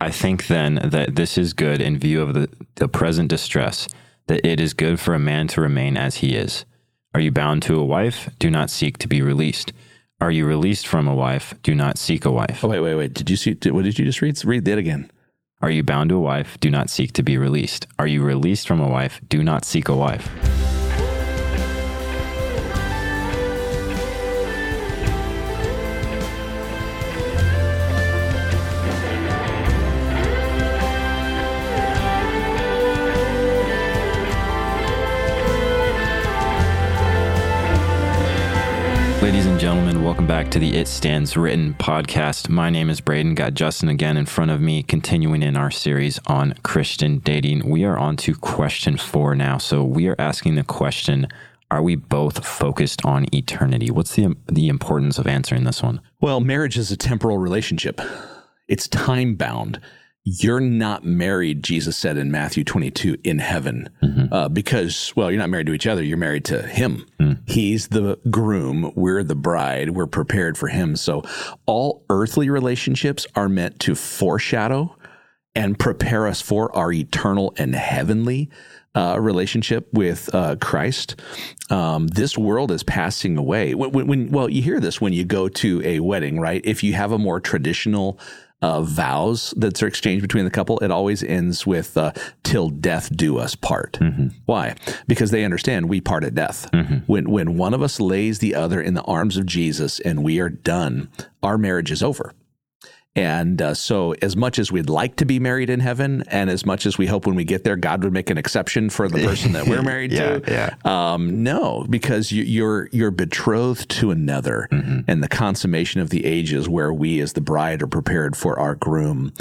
I think then that this is good in view of the, the present distress, that it is good for a man to remain as he is. Are you bound to a wife? Do not seek to be released. Are you released from a wife? Do not seek a wife. Oh, wait, wait, wait. Did you see? Did, what did you just read? Read that again. Are you bound to a wife? Do not seek to be released. Are you released from a wife? Do not seek a wife. Ladies and gentlemen, welcome back to the It Stands Written podcast. My name is Braden. Got Justin again in front of me, continuing in our series on Christian dating. We are on to question four now. So we are asking the question Are we both focused on eternity? What's the, the importance of answering this one? Well, marriage is a temporal relationship, it's time bound. You're not married, Jesus said in Matthew 22, in heaven, mm-hmm. uh, because, well, you're not married to each other. You're married to Him. Mm. He's the groom. We're the bride. We're prepared for Him. So all earthly relationships are meant to foreshadow and prepare us for our eternal and heavenly uh, relationship with uh, Christ. Um, this world is passing away. When, when, well, you hear this when you go to a wedding, right? If you have a more traditional uh, vows that are exchanged between the couple, it always ends with uh, "till death do us part." Mm-hmm. Why? Because they understand we part at death. Mm-hmm. When when one of us lays the other in the arms of Jesus and we are done, our marriage is over. And uh, so, as much as we'd like to be married in heaven, and as much as we hope when we get there, God would make an exception for the person that we're married yeah, to, yeah. Um, no, because you, are you're, you're betrothed to another, mm-hmm. and the consummation of the ages, where we as the bride are prepared for our groom,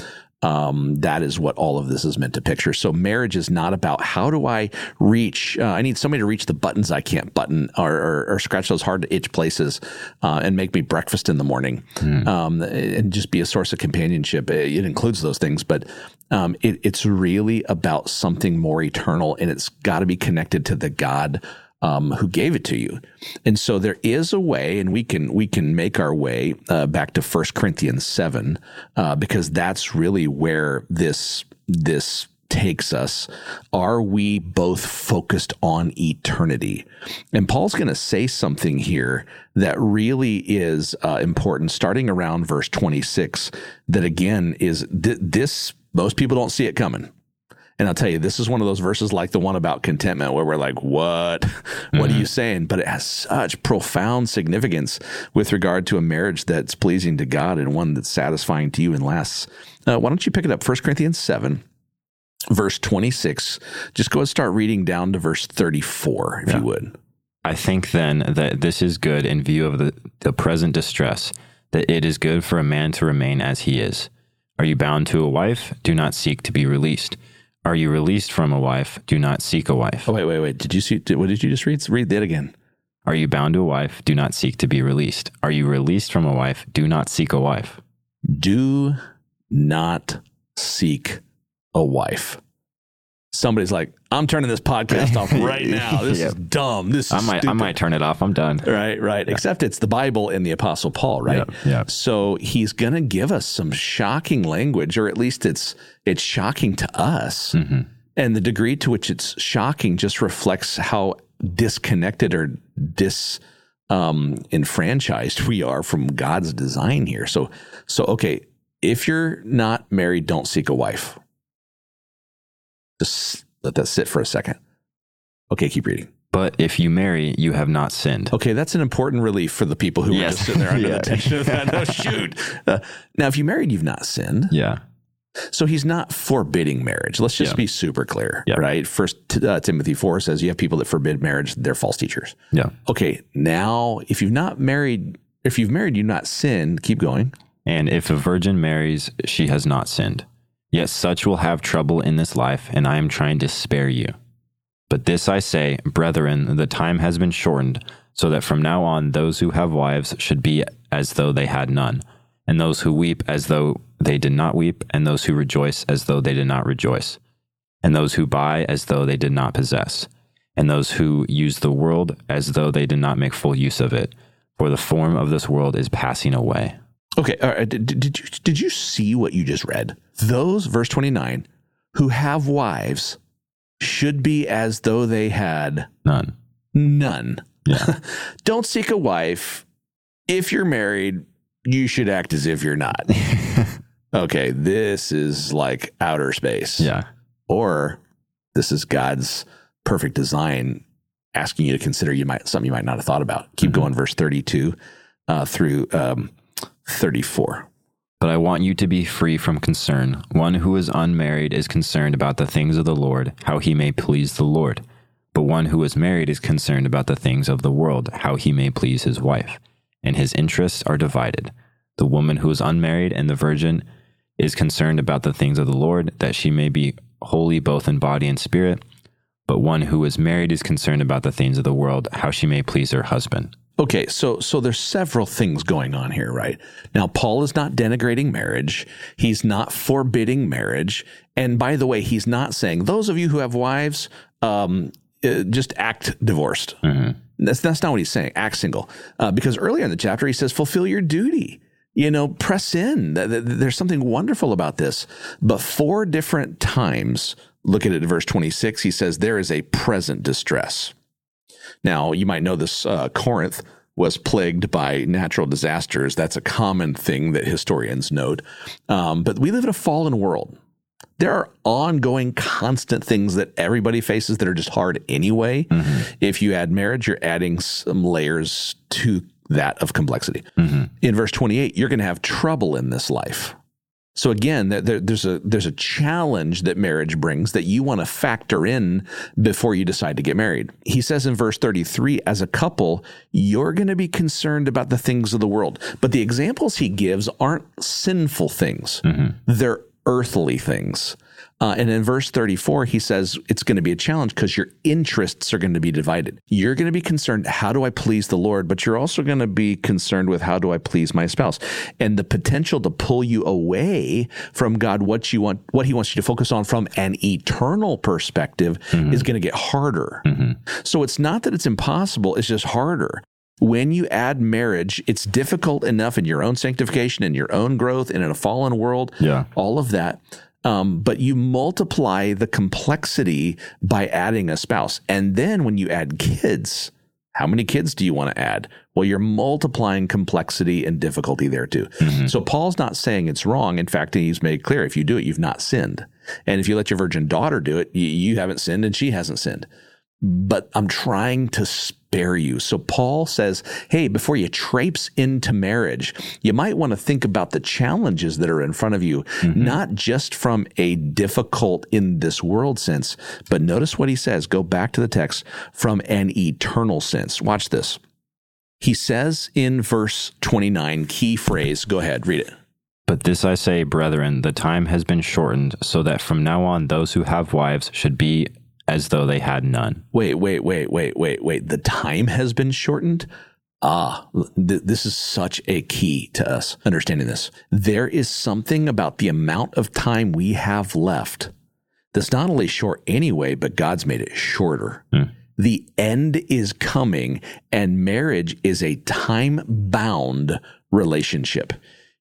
um, that is what all of this is meant to picture. So marriage is not about how do I reach? Uh, I need somebody to reach the buttons I can't button or, or, or scratch those hard to itch places uh, and make me breakfast in the morning mm. um, and just be a source of companionship. It includes those things, but um, it, it's really about something more eternal, and it's got to be connected to the God um, who gave it to you. And so there is a way, and we can we can make our way uh, back to First Corinthians seven uh, because that's really where this this takes us. Are we both focused on eternity? And Paul's going to say something here that really is uh, important, starting around verse twenty six. That again is th- this. Most people don't see it coming. And I'll tell you, this is one of those verses like the one about contentment where we're like, what? Mm-hmm. What are you mm-hmm. saying? But it has such profound significance with regard to a marriage that's pleasing to God and one that's satisfying to you and lasts. Uh, why don't you pick it up? 1 Corinthians 7, verse 26. Just go and start reading down to verse 34, if yeah. you would. I think then that this is good in view of the, the present distress, that it is good for a man to remain as he is. Are you bound to a wife? Do not seek to be released. Are you released from a wife? Do not seek a wife. Oh, wait, wait, wait. Did you see? Did, what did you just read? Read that again. Are you bound to a wife? Do not seek to be released. Are you released from a wife? Do not seek a wife. Do not seek a wife somebody's like, I'm turning this podcast off right now. This yep. is dumb. This is I might stupid. I might turn it off. I'm done. Right, right. Yeah. Except it's the Bible and the Apostle Paul, right? Yeah. So he's gonna give us some shocking language, or at least it's it's shocking to us. Mm-hmm. And the degree to which it's shocking just reflects how disconnected or dis um, enfranchised we are from God's design here. So so okay, if you're not married, don't seek a wife just let that sit for a second. Okay, keep reading. But if you marry, you have not sinned. Okay, that's an important relief for the people who yes. are just sitting there under yeah. the tension of that. No, shoot. Uh, now, if you married, you've not sinned. Yeah. So he's not forbidding marriage. Let's just yeah. be super clear, yeah. right? First uh, Timothy four says you have people that forbid marriage; they're false teachers. Yeah. Okay. Now, if you've not married, if you've married, you've not sinned. Keep going. And if a virgin marries, she has not sinned. Yet such will have trouble in this life, and I am trying to spare you. But this I say, brethren, the time has been shortened, so that from now on those who have wives should be as though they had none, and those who weep as though they did not weep, and those who rejoice as though they did not rejoice, and those who buy as though they did not possess, and those who use the world as though they did not make full use of it. For the form of this world is passing away. Okay, did, did you did you see what you just read? Those verse 29 who have wives should be as though they had None. none. Yeah. Don't seek a wife. If you're married, you should act as if you're not. okay, this is like outer space. yeah. Or this is God's perfect design asking you to consider you might something you might not have thought about. Keep going, verse 32 uh, through um, 34. But I want you to be free from concern. One who is unmarried is concerned about the things of the Lord, how he may please the Lord. But one who is married is concerned about the things of the world, how he may please his wife. And his interests are divided. The woman who is unmarried and the virgin is concerned about the things of the Lord, that she may be holy both in body and spirit. But one who is married is concerned about the things of the world, how she may please her husband. Okay, so so there's several things going on here, right? Now Paul is not denigrating marriage. He's not forbidding marriage. And by the way, he's not saying those of you who have wives, um, uh, just act divorced. That's that's not what he's saying. Act single, uh, because earlier in the chapter he says fulfill your duty. You know, press in. Th- th- There's something wonderful about this. But four different times, look at it verse 26. He says there is a present distress. Now, you might know this uh, Corinth was plagued by natural disasters. That's a common thing that historians note. Um, but we live in a fallen world. There are ongoing, constant things that everybody faces that are just hard anyway. If you add marriage, you're adding some layers to that of complexity. In verse 28, you're going to have trouble in this life. So again, there, there- there's a there's a challenge that marriage brings that you want to factor in before you decide to get married. He says in verse 33, as a couple, you're going to be concerned about the things of the world, but the examples he gives aren't sinful things; mm-hmm. they're earthly things. Uh, and in verse 34, he says it's going to be a challenge because your interests are going to be divided. You're going to be concerned, how do I please the Lord? But you're also going to be concerned with how do I please my spouse? And the potential to pull you away from God, what you want, what he wants you to focus on from an eternal perspective is going to get harder. So it's not that it's impossible, it's just harder. When you add marriage, it's difficult enough in your own sanctification in your own growth and in a fallen world Yeah. all of that. Um, but you multiply the complexity by adding a spouse. And then when you add kids, how many kids do you want to add? Well, you're multiplying complexity and difficulty there too. So Paul's not saying it's wrong. In fact, he's made clear if you do it, you've not sinned. And if you let your virgin daughter do it, you, you haven't sinned and she hasn't sinned but I'm trying to spare you. So Paul says, hey, before you traipse into marriage, you might want to think about the challenges that are in front of you, mm-hmm. not just from a difficult in this world sense, but notice what he says. Go back to the text from an eternal sense. Watch this. He says in verse 29, key phrase, go ahead, read it. But this I say, brethren, the time has been shortened, so that from now on those who have wives should be as though they had none. Wait, wait, wait, wait, wait, wait. The time has been shortened. Ah, th- this is such a key to us understanding this. There is something about the amount of time we have left that's not only short anyway, but God's made it shorter. The end is coming, and marriage is a time bound relationship.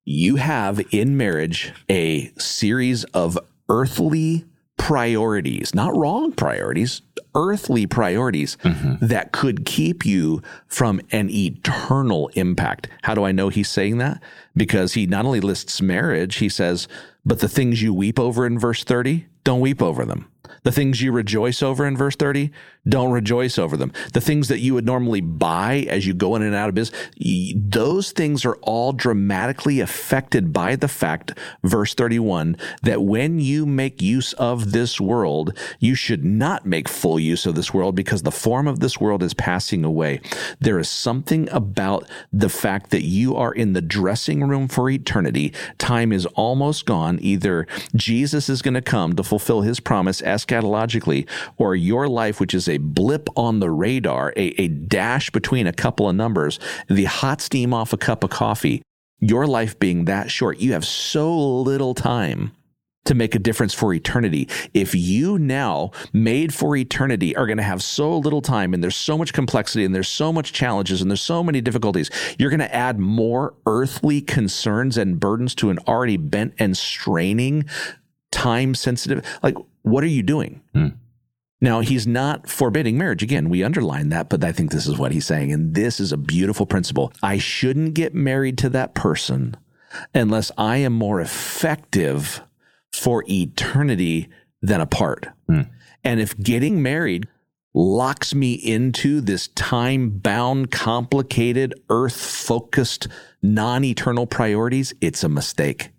You have in marriage a series of earthly priorities, not wrong priorities, earthly priorities mm-hmm. that could keep you from an eternal impact. How do I know he's saying that? Because he not only lists marriage, he says, but the things you weep over in verse 30, don't weep over them. The things you rejoice over in verse 30, don't rejoice over them. The things that you would normally buy as you go in and out of business, those things are all dramatically affected by the fact, verse 31, that when you make use of this world, you should not make full use of this world because the form of this world is passing away. There is something about the fact that you are in the dressing room for eternity. Time is almost gone. Either Jesus is going to come to fulfill his promise eschatologically, or your life, which is a blip on the radar, a, a dash between a couple of numbers, the hot steam off a cup of coffee, your life being that short, you have so little time to make a difference for eternity. If you now made for eternity are going to have so little time and there's so much complexity and there's so much challenges and there's so many difficulties, you're going to add more earthly concerns and burdens to an already bent and straining time sensitive. Like, what are you doing? Hmm. Now, he's not forbidding marriage. Again, we underline that, but I think this is what he's saying. And this is a beautiful principle. I shouldn't get married to that person unless I am more effective for eternity than apart. And if getting married locks me into this time bound, complicated, earth focused, non eternal priorities, it's a mistake.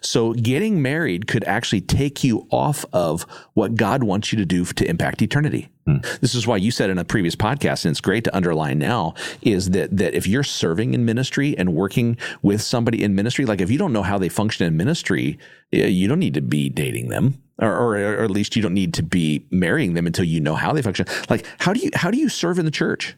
So getting married could actually take you off of what God wants you to do to impact eternity. Hmm. This is why you said in a previous podcast, and it's great to underline now, is that that if you're serving in ministry and working with somebody in ministry, like if you don't know how they function in ministry, you don't need to be dating them. Or, or, or at least you don't need to be marrying them until you know how they function. Like, how do you how do you serve in the church?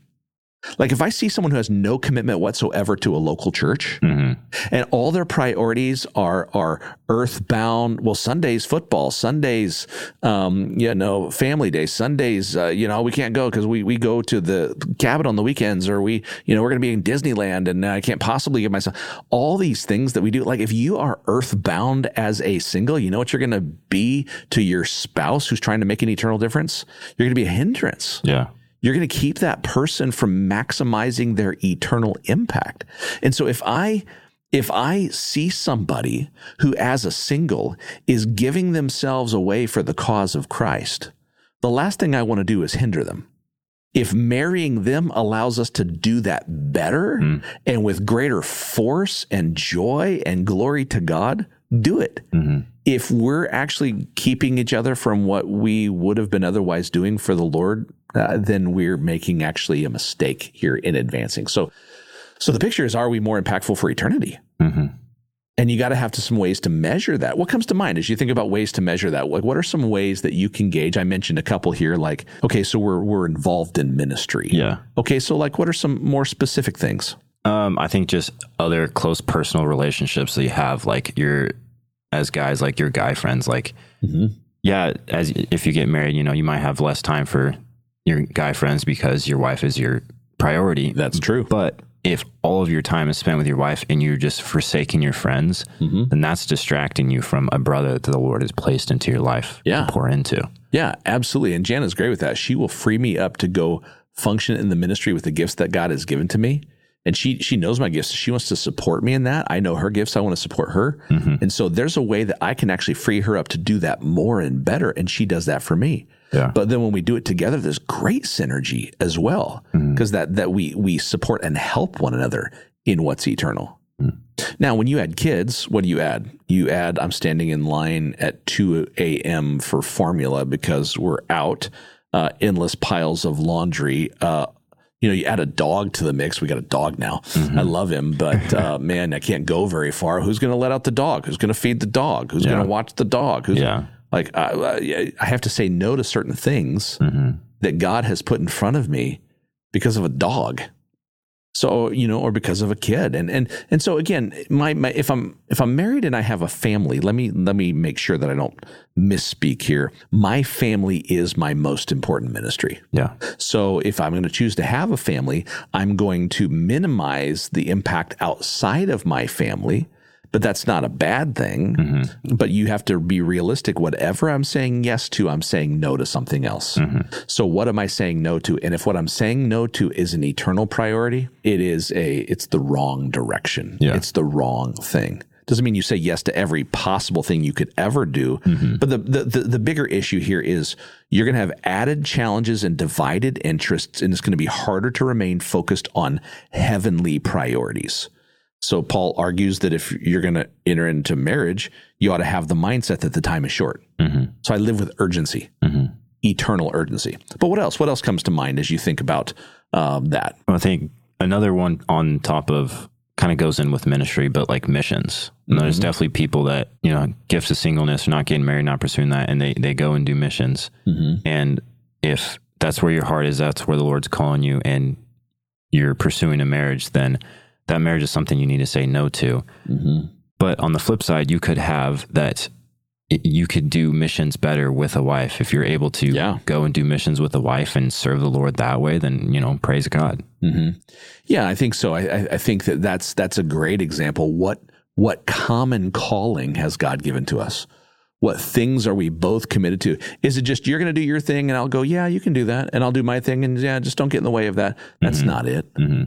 Like, if I see someone who has no commitment whatsoever to a local church, Mhm. and all their priorities are are earthbound. Well, Sundays football, Sundays, um, you know, family days, Sundays. Uh, you know, we can't go because we we go to the cabin on the weekends, or we, you know, we're going to be in Disneyland, and I can't possibly give myself all these things that we do. Like, if you are earthbound as a single, you know what you're going to be to your spouse who's trying to make an eternal difference. You're going to be a hindrance Yeah. You're going to keep that person from maximizing their eternal impact. And so if I if I see somebody who as a single is giving themselves away for the cause of Christ, the last thing I want to do is hinder them. If marrying them allows us to do that better mm. and with greater force and joy and glory to God, do it. Mm-hmm. If we're actually keeping each other from what we would have been otherwise doing for the Lord, uh, then we're making actually a mistake here in advancing. So, so the picture is: Are we more impactful for eternity? hmm And you got to have to some ways to measure that. What comes to mind as you think about ways to measure that? Like, what are some ways that you can gauge? I mentioned a couple here. Like, okay, so we're we're involved in ministry. Yeah. Okay, so like, what are some more specific things? Um, I think just other close personal relationships that you have, like your as guys, like your guy friends, like yeah, as if you get married, you know, you might have less time for your guy friends because your wife is your priority. That's true. But if all of your time is spent with your wife and you're just forsaking your friends, Mm-hmm. then that's distracting you from a brother that the Lord has placed into your life Yeah. to pour into. Yeah, absolutely. And Jana's great with that. She will free me up to go function in the ministry with the gifts that God has given to me. And she she knows my gifts. She wants to support me in that. I know her gifts. I want to support her. And so there's a way that I can actually free her up to do that more and better. And she does that for me. Yeah. But then when we do it together, there's great synergy as well. Because that that we we support and help one another in what's eternal. Now, when you add kids, what do you add? You add, I'm standing in line at 2 a.m. for formula because we're out, uh, endless piles of laundry. Uh, you know, you add a dog to the mix. We got a dog now. I love him, but uh, man, I can't go very far. Who's going to let out the dog? Who's going to feed the dog? Who's going to watch the dog? Who's Yeah. like, I, I have to say no to certain things that God has put in front of me because of a dog. So, you know, or because of a kid. And and and so again, my, my if I'm if I'm married and I have a family, let me let me make sure that I don't misspeak here. My family is my most important ministry. Yeah. So if I'm going to choose to have a family, I'm going to minimize the impact outside of my family. But that's not a bad thing. Mm-hmm. But you have to be realistic. Whatever I'm saying yes to, I'm saying no to something else. Mm-hmm. So what am I saying no to? And if what I'm saying no to is an eternal priority, it is a it's the wrong direction. Yeah. It's the wrong thing. Doesn't mean you say yes to every possible thing you could ever do. Mm-hmm. But the, the, the, the bigger issue here is you're going to have added challenges and divided interests, and it's going to be harder to remain focused on heavenly priorities. So Paul argues that if you're going to enter into marriage, you ought to have the mindset that the time is short. Mm-hmm. So I live with urgency, mm-hmm. eternal urgency. But what else? What else comes to mind as you think about um, that? I think another one on top of kind of goes in with ministry, but like missions. And There's mm-hmm. definitely people that, you know, gifts of singleness, are not getting married, not pursuing that, and they, they go and do missions. And if that's where your heart is, that's where the Lord's calling you, and you're pursuing a marriage, then that marriage is something you need to say no to. But on the flip side, you could have that you could do missions better with a wife if you're able to Yeah. go and do missions with a wife and serve the Lord that way. Then you know, praise God. hmm Yeah, I think so. I, I, think that that's that's a great example. What what common calling has God given to us? What things are we both committed to? Is it just you're going to do your thing and I'll go, yeah, you can do that, and I'll do my thing, and yeah, just don't get in the way of that. That's Mhm. not it. hmm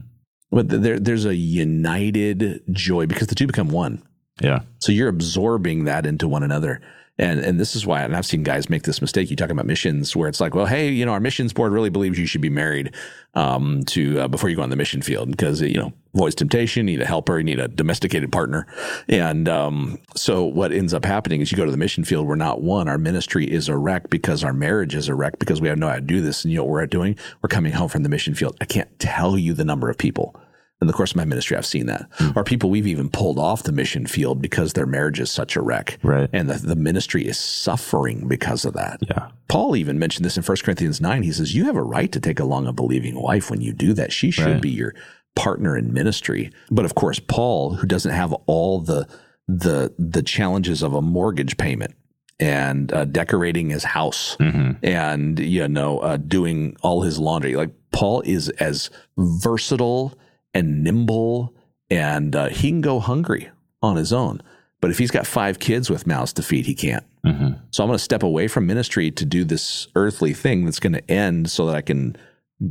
But there, there's a united joy because the two become one. Yeah. So you're absorbing that into one another. And and this is why, and I've seen guys make this mistake. You talk about missions, where it's like, well, hey, you know, our missions board really believes you should be married um, to uh, before you go on the mission field because you know avoids temptation. You need a helper. You need a domesticated partner. And um, so what ends up happening is you go to the mission field. We're not one. Our ministry is a wreck because our marriage is a wreck because we have no idea how to do this. And you know what we're doing? We're coming home from the mission field. I can't tell you the number of people in the course of my ministry, I've seen that. Or people we've even pulled off the mission field because their marriage is such a wreck. Right. And the, the ministry is suffering because of that. Yeah. Paul even mentioned this in 1 Corinthians 9. He says, You have a right to take along a believing wife when you do that. She should Right. be your partner in ministry. But of course, Paul, who doesn't have all the the the challenges of a mortgage payment and uh, decorating his house hmm and you know uh, doing all his laundry like paul is as versatile and nimble and uh, he can go hungry on his own. But if he's got five kids with mouths to feed he can't. Hmm so i'm going to step away from ministry to do this earthly thing that's going to end so that i can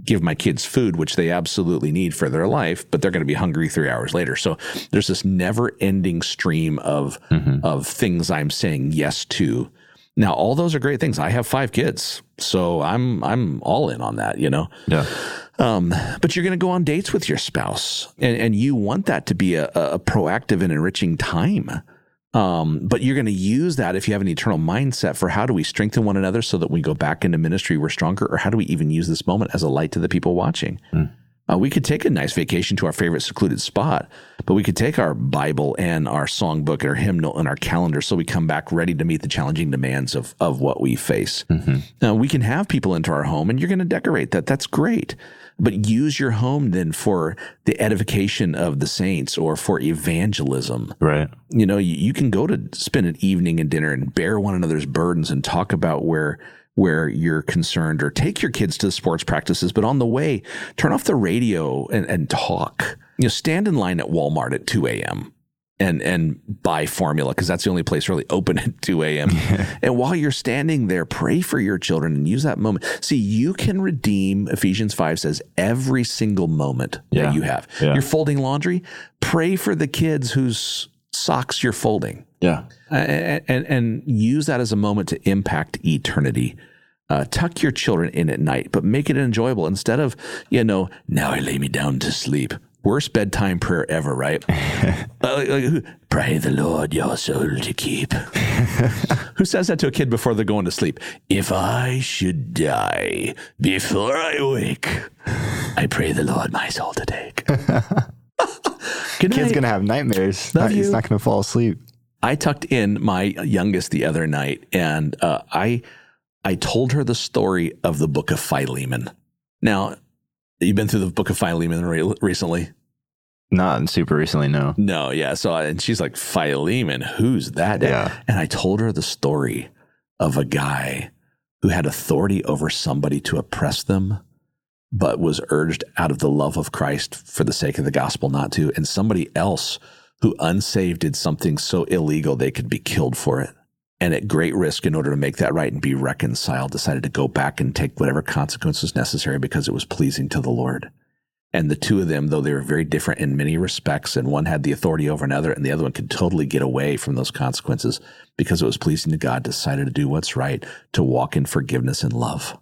give my kids food which they absolutely need for their life but they're going to be hungry three hours later. So there's this never ending stream of hmm of things I'm saying yes to. Now, all those are great things. I have five kids, so I'm I'm all in on that. You know, Yeah. um, but you're going to go on dates with your spouse, and, and you want that to be a, a proactive and enriching time. Um, but you're going to use that if you have an eternal mindset for how do we strengthen one another so that we go back into ministry, we're stronger, or how do we even use this moment as a light to the people watching? Uh, we could take a nice vacation to our favorite secluded spot, but we could take our Bible and our songbook and our hymnal and our calendar so we come back ready to meet the challenging demands of, of what we face. Now, we can have people into our home and you're going to decorate that. That's great. But use your home then for the edification of the saints or for evangelism. Right. You know, you, you can go to spend an evening and dinner and bear one another's burdens and talk about where where you're concerned or take your kids to the sports practices, but on the way, turn off the radio and, and talk. You know, stand in line at Walmart at 2 a.m. and and buy formula because that's the only place really open at 2 a.m. and while you're standing there, pray for your children and use that moment. See, you can redeem, Ephesians 5 says, every single moment Yeah. that you have. Yeah. You're folding laundry, pray for the kids whose socks you're folding Yeah. and, and, and use that as a moment to impact eternity. Uh, tuck your children in at night, but make it enjoyable instead of, you know, now I lay me down to sleep. Worst bedtime prayer ever, right? Uh, like- like, Pray the Lord your soul to keep. Who says that to a kid before they're going to sleep? If I should die before I wake, I pray the Lord my soul to take. Kid's gonna have nightmares. Love He's not gonna fall asleep. I tucked in my youngest the other night, and uh, I I told her the story of the Book of Philemon. Now, you've been through the Book of Philemon re- recently? Not super recently. No. No, yeah. So, and she's like, Philemon, who's that? Yeah. And I told her the story of a guy who had authority over somebody to oppress them, but was urged out of the love of Christ for the sake of the gospel not to, and somebody else who unsaved did something so illegal they could be killed for it. And at great risk, in order to make that right and be reconciled, decided to go back and take whatever consequences necessary because it was pleasing to the Lord. And the two of them, though they were very different in many respects, and one had the authority over another, and the other one could totally get away from those consequences because it was pleasing to God, decided to do what's right, to walk in forgiveness and love.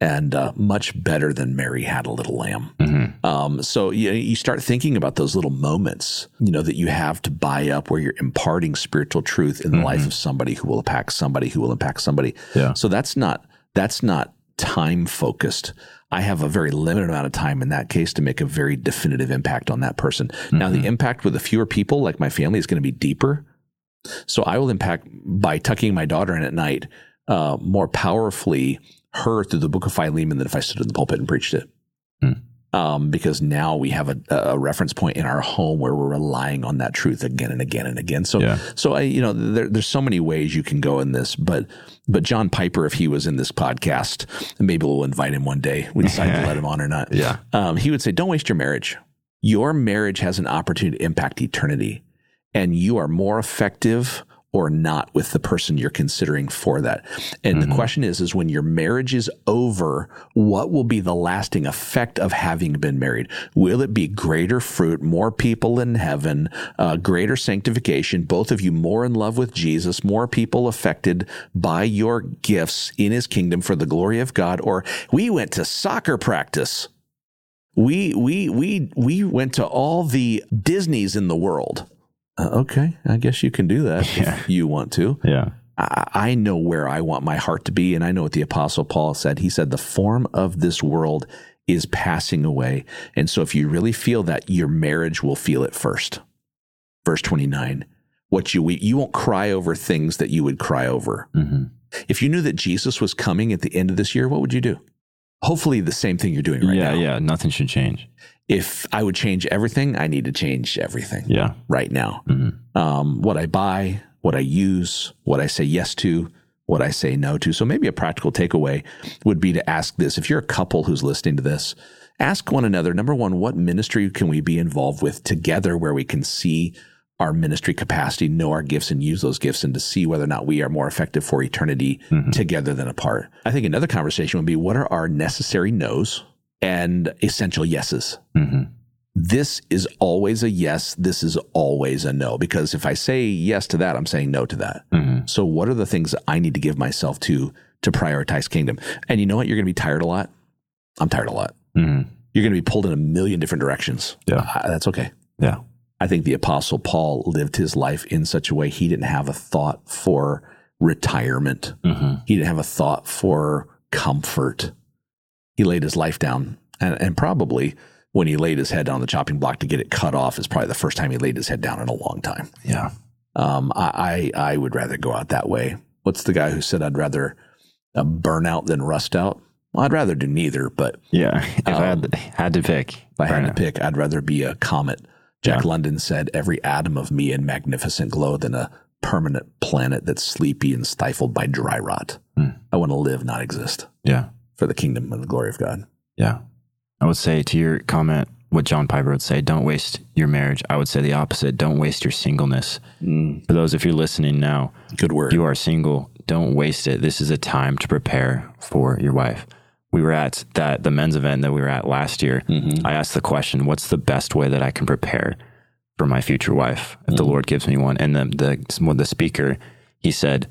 And uh, much better than Mary had a little lamb. hmm Um, so you, you start thinking about those little moments, you know, that you have to buy up where you're imparting spiritual truth in the life of somebody who will impact somebody who will impact somebody. Yeah. So that's not that's not time focused. I have a very limited amount of time in that case to make a very definitive impact on that person. Now the impact with the fewer people, like my family, is going to be deeper. So I will impact by tucking my daughter in at night uh, more powerfully her through the book of Philemon than if I stood in the pulpit and preached it. Hmm. um, because now we have a, a reference point in our home where we're relying on that truth again and again and again. So, Yeah. so I, you know, there, there's so many ways you can go in this, but, but John Piper, if he was in this podcast, maybe we'll invite him one day. We decide to let him on or not. Yeah. Um, he would say, don't waste your marriage. Your marriage has an opportunity to impact eternity and you are more effective or not with the person you're considering for that. And the question is, is when your marriage is over, what will be the lasting effect of having been married? Will it be greater fruit, more people in heaven, uh, greater sanctification, both of you more in love with Jesus, more people affected by your gifts in his kingdom for the glory of God? Or we went to soccer practice. We, we, we, we went to all the Disneys in the world. Uh, okay, I guess you can do that Yeah. if you want to. Yeah. I, I know where I want my heart to be, and I know what the Apostle Paul said. He said, The form of this world is passing away. And so, if you really feel that, your marriage will feel it first. Verse 29 what you you won't cry over things that you would cry over. hmm If you knew that Jesus was coming at the end of this year, what would you do? Hopefully, the same thing you're doing right yeah. now. Yeah. yeah, Nothing should change. If I would change everything, I need to change everything Yeah. right now. hmm um, what I buy, what I use, what I say yes to, what I say no to. So maybe a practical takeaway would be to ask this. If you're a couple who's listening to this, ask one another, number one, what ministry can we be involved with together where we can see our ministry capacity, know our gifts and use those gifts and to see whether or not we are more effective for eternity together than apart. I think another conversation would be what are our necessary no's and essential yeses? hmm this is always a yes. This is always a no. Because if I say yes to that, I'm saying no to that. hmm So what are the things I need to give myself to to prioritize kingdom? And you know what? You're going to be tired a lot. I'm tired a lot. hmm You're going to be pulled in a million different directions. Yeah. Uh, that's okay. Yeah. I think the apostle Paul lived his life in such a way he didn't have a thought for retirement. hmm He didn't have a thought for comfort. He laid his life down. And, and probably when he laid his head down on the chopping block to get it cut off is probably the first time he laid his head down in a long time. Yeah. Um, I, I, I would rather go out that way. What's the guy who said I'd rather uh, burn out than rust out? Well, I'd rather do neither, but Yeah. If I had, had to pick, if I had to pick, I'd rather be a comet. Jack Yeah. London said, every atom of me in magnificent glow than a permanent planet that's sleepy and stifled by dry rot. Hmm. I want to live, not exist Yeah. for the kingdom and the glory of God. Yeah. I would say to your comment, what John Piper would say, don't waste your marriage. I would say the opposite. Don't waste your singleness. For those of you're listening now, Good word. you are single, don't waste it. This is a time to prepare for your wife. We were at that the men's event that we were at last year. I asked the question, what's the best way that I can prepare for my future wife if the Lord gives me one? And the the the speaker, he said,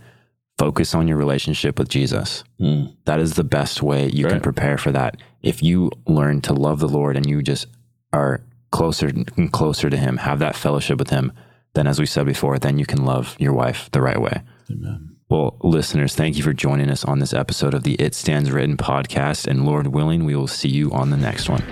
focus on your relationship with Jesus. Mm. That is the best way you can prepare for that. If you learn to love the Lord and you just are closer and closer to him, have that fellowship with him, then as we said before, then you can love your wife the right way. Amen. Well, listeners, thank you for joining us on this episode of the It Stands Written podcast. And Lord willing, we will see you on the next one.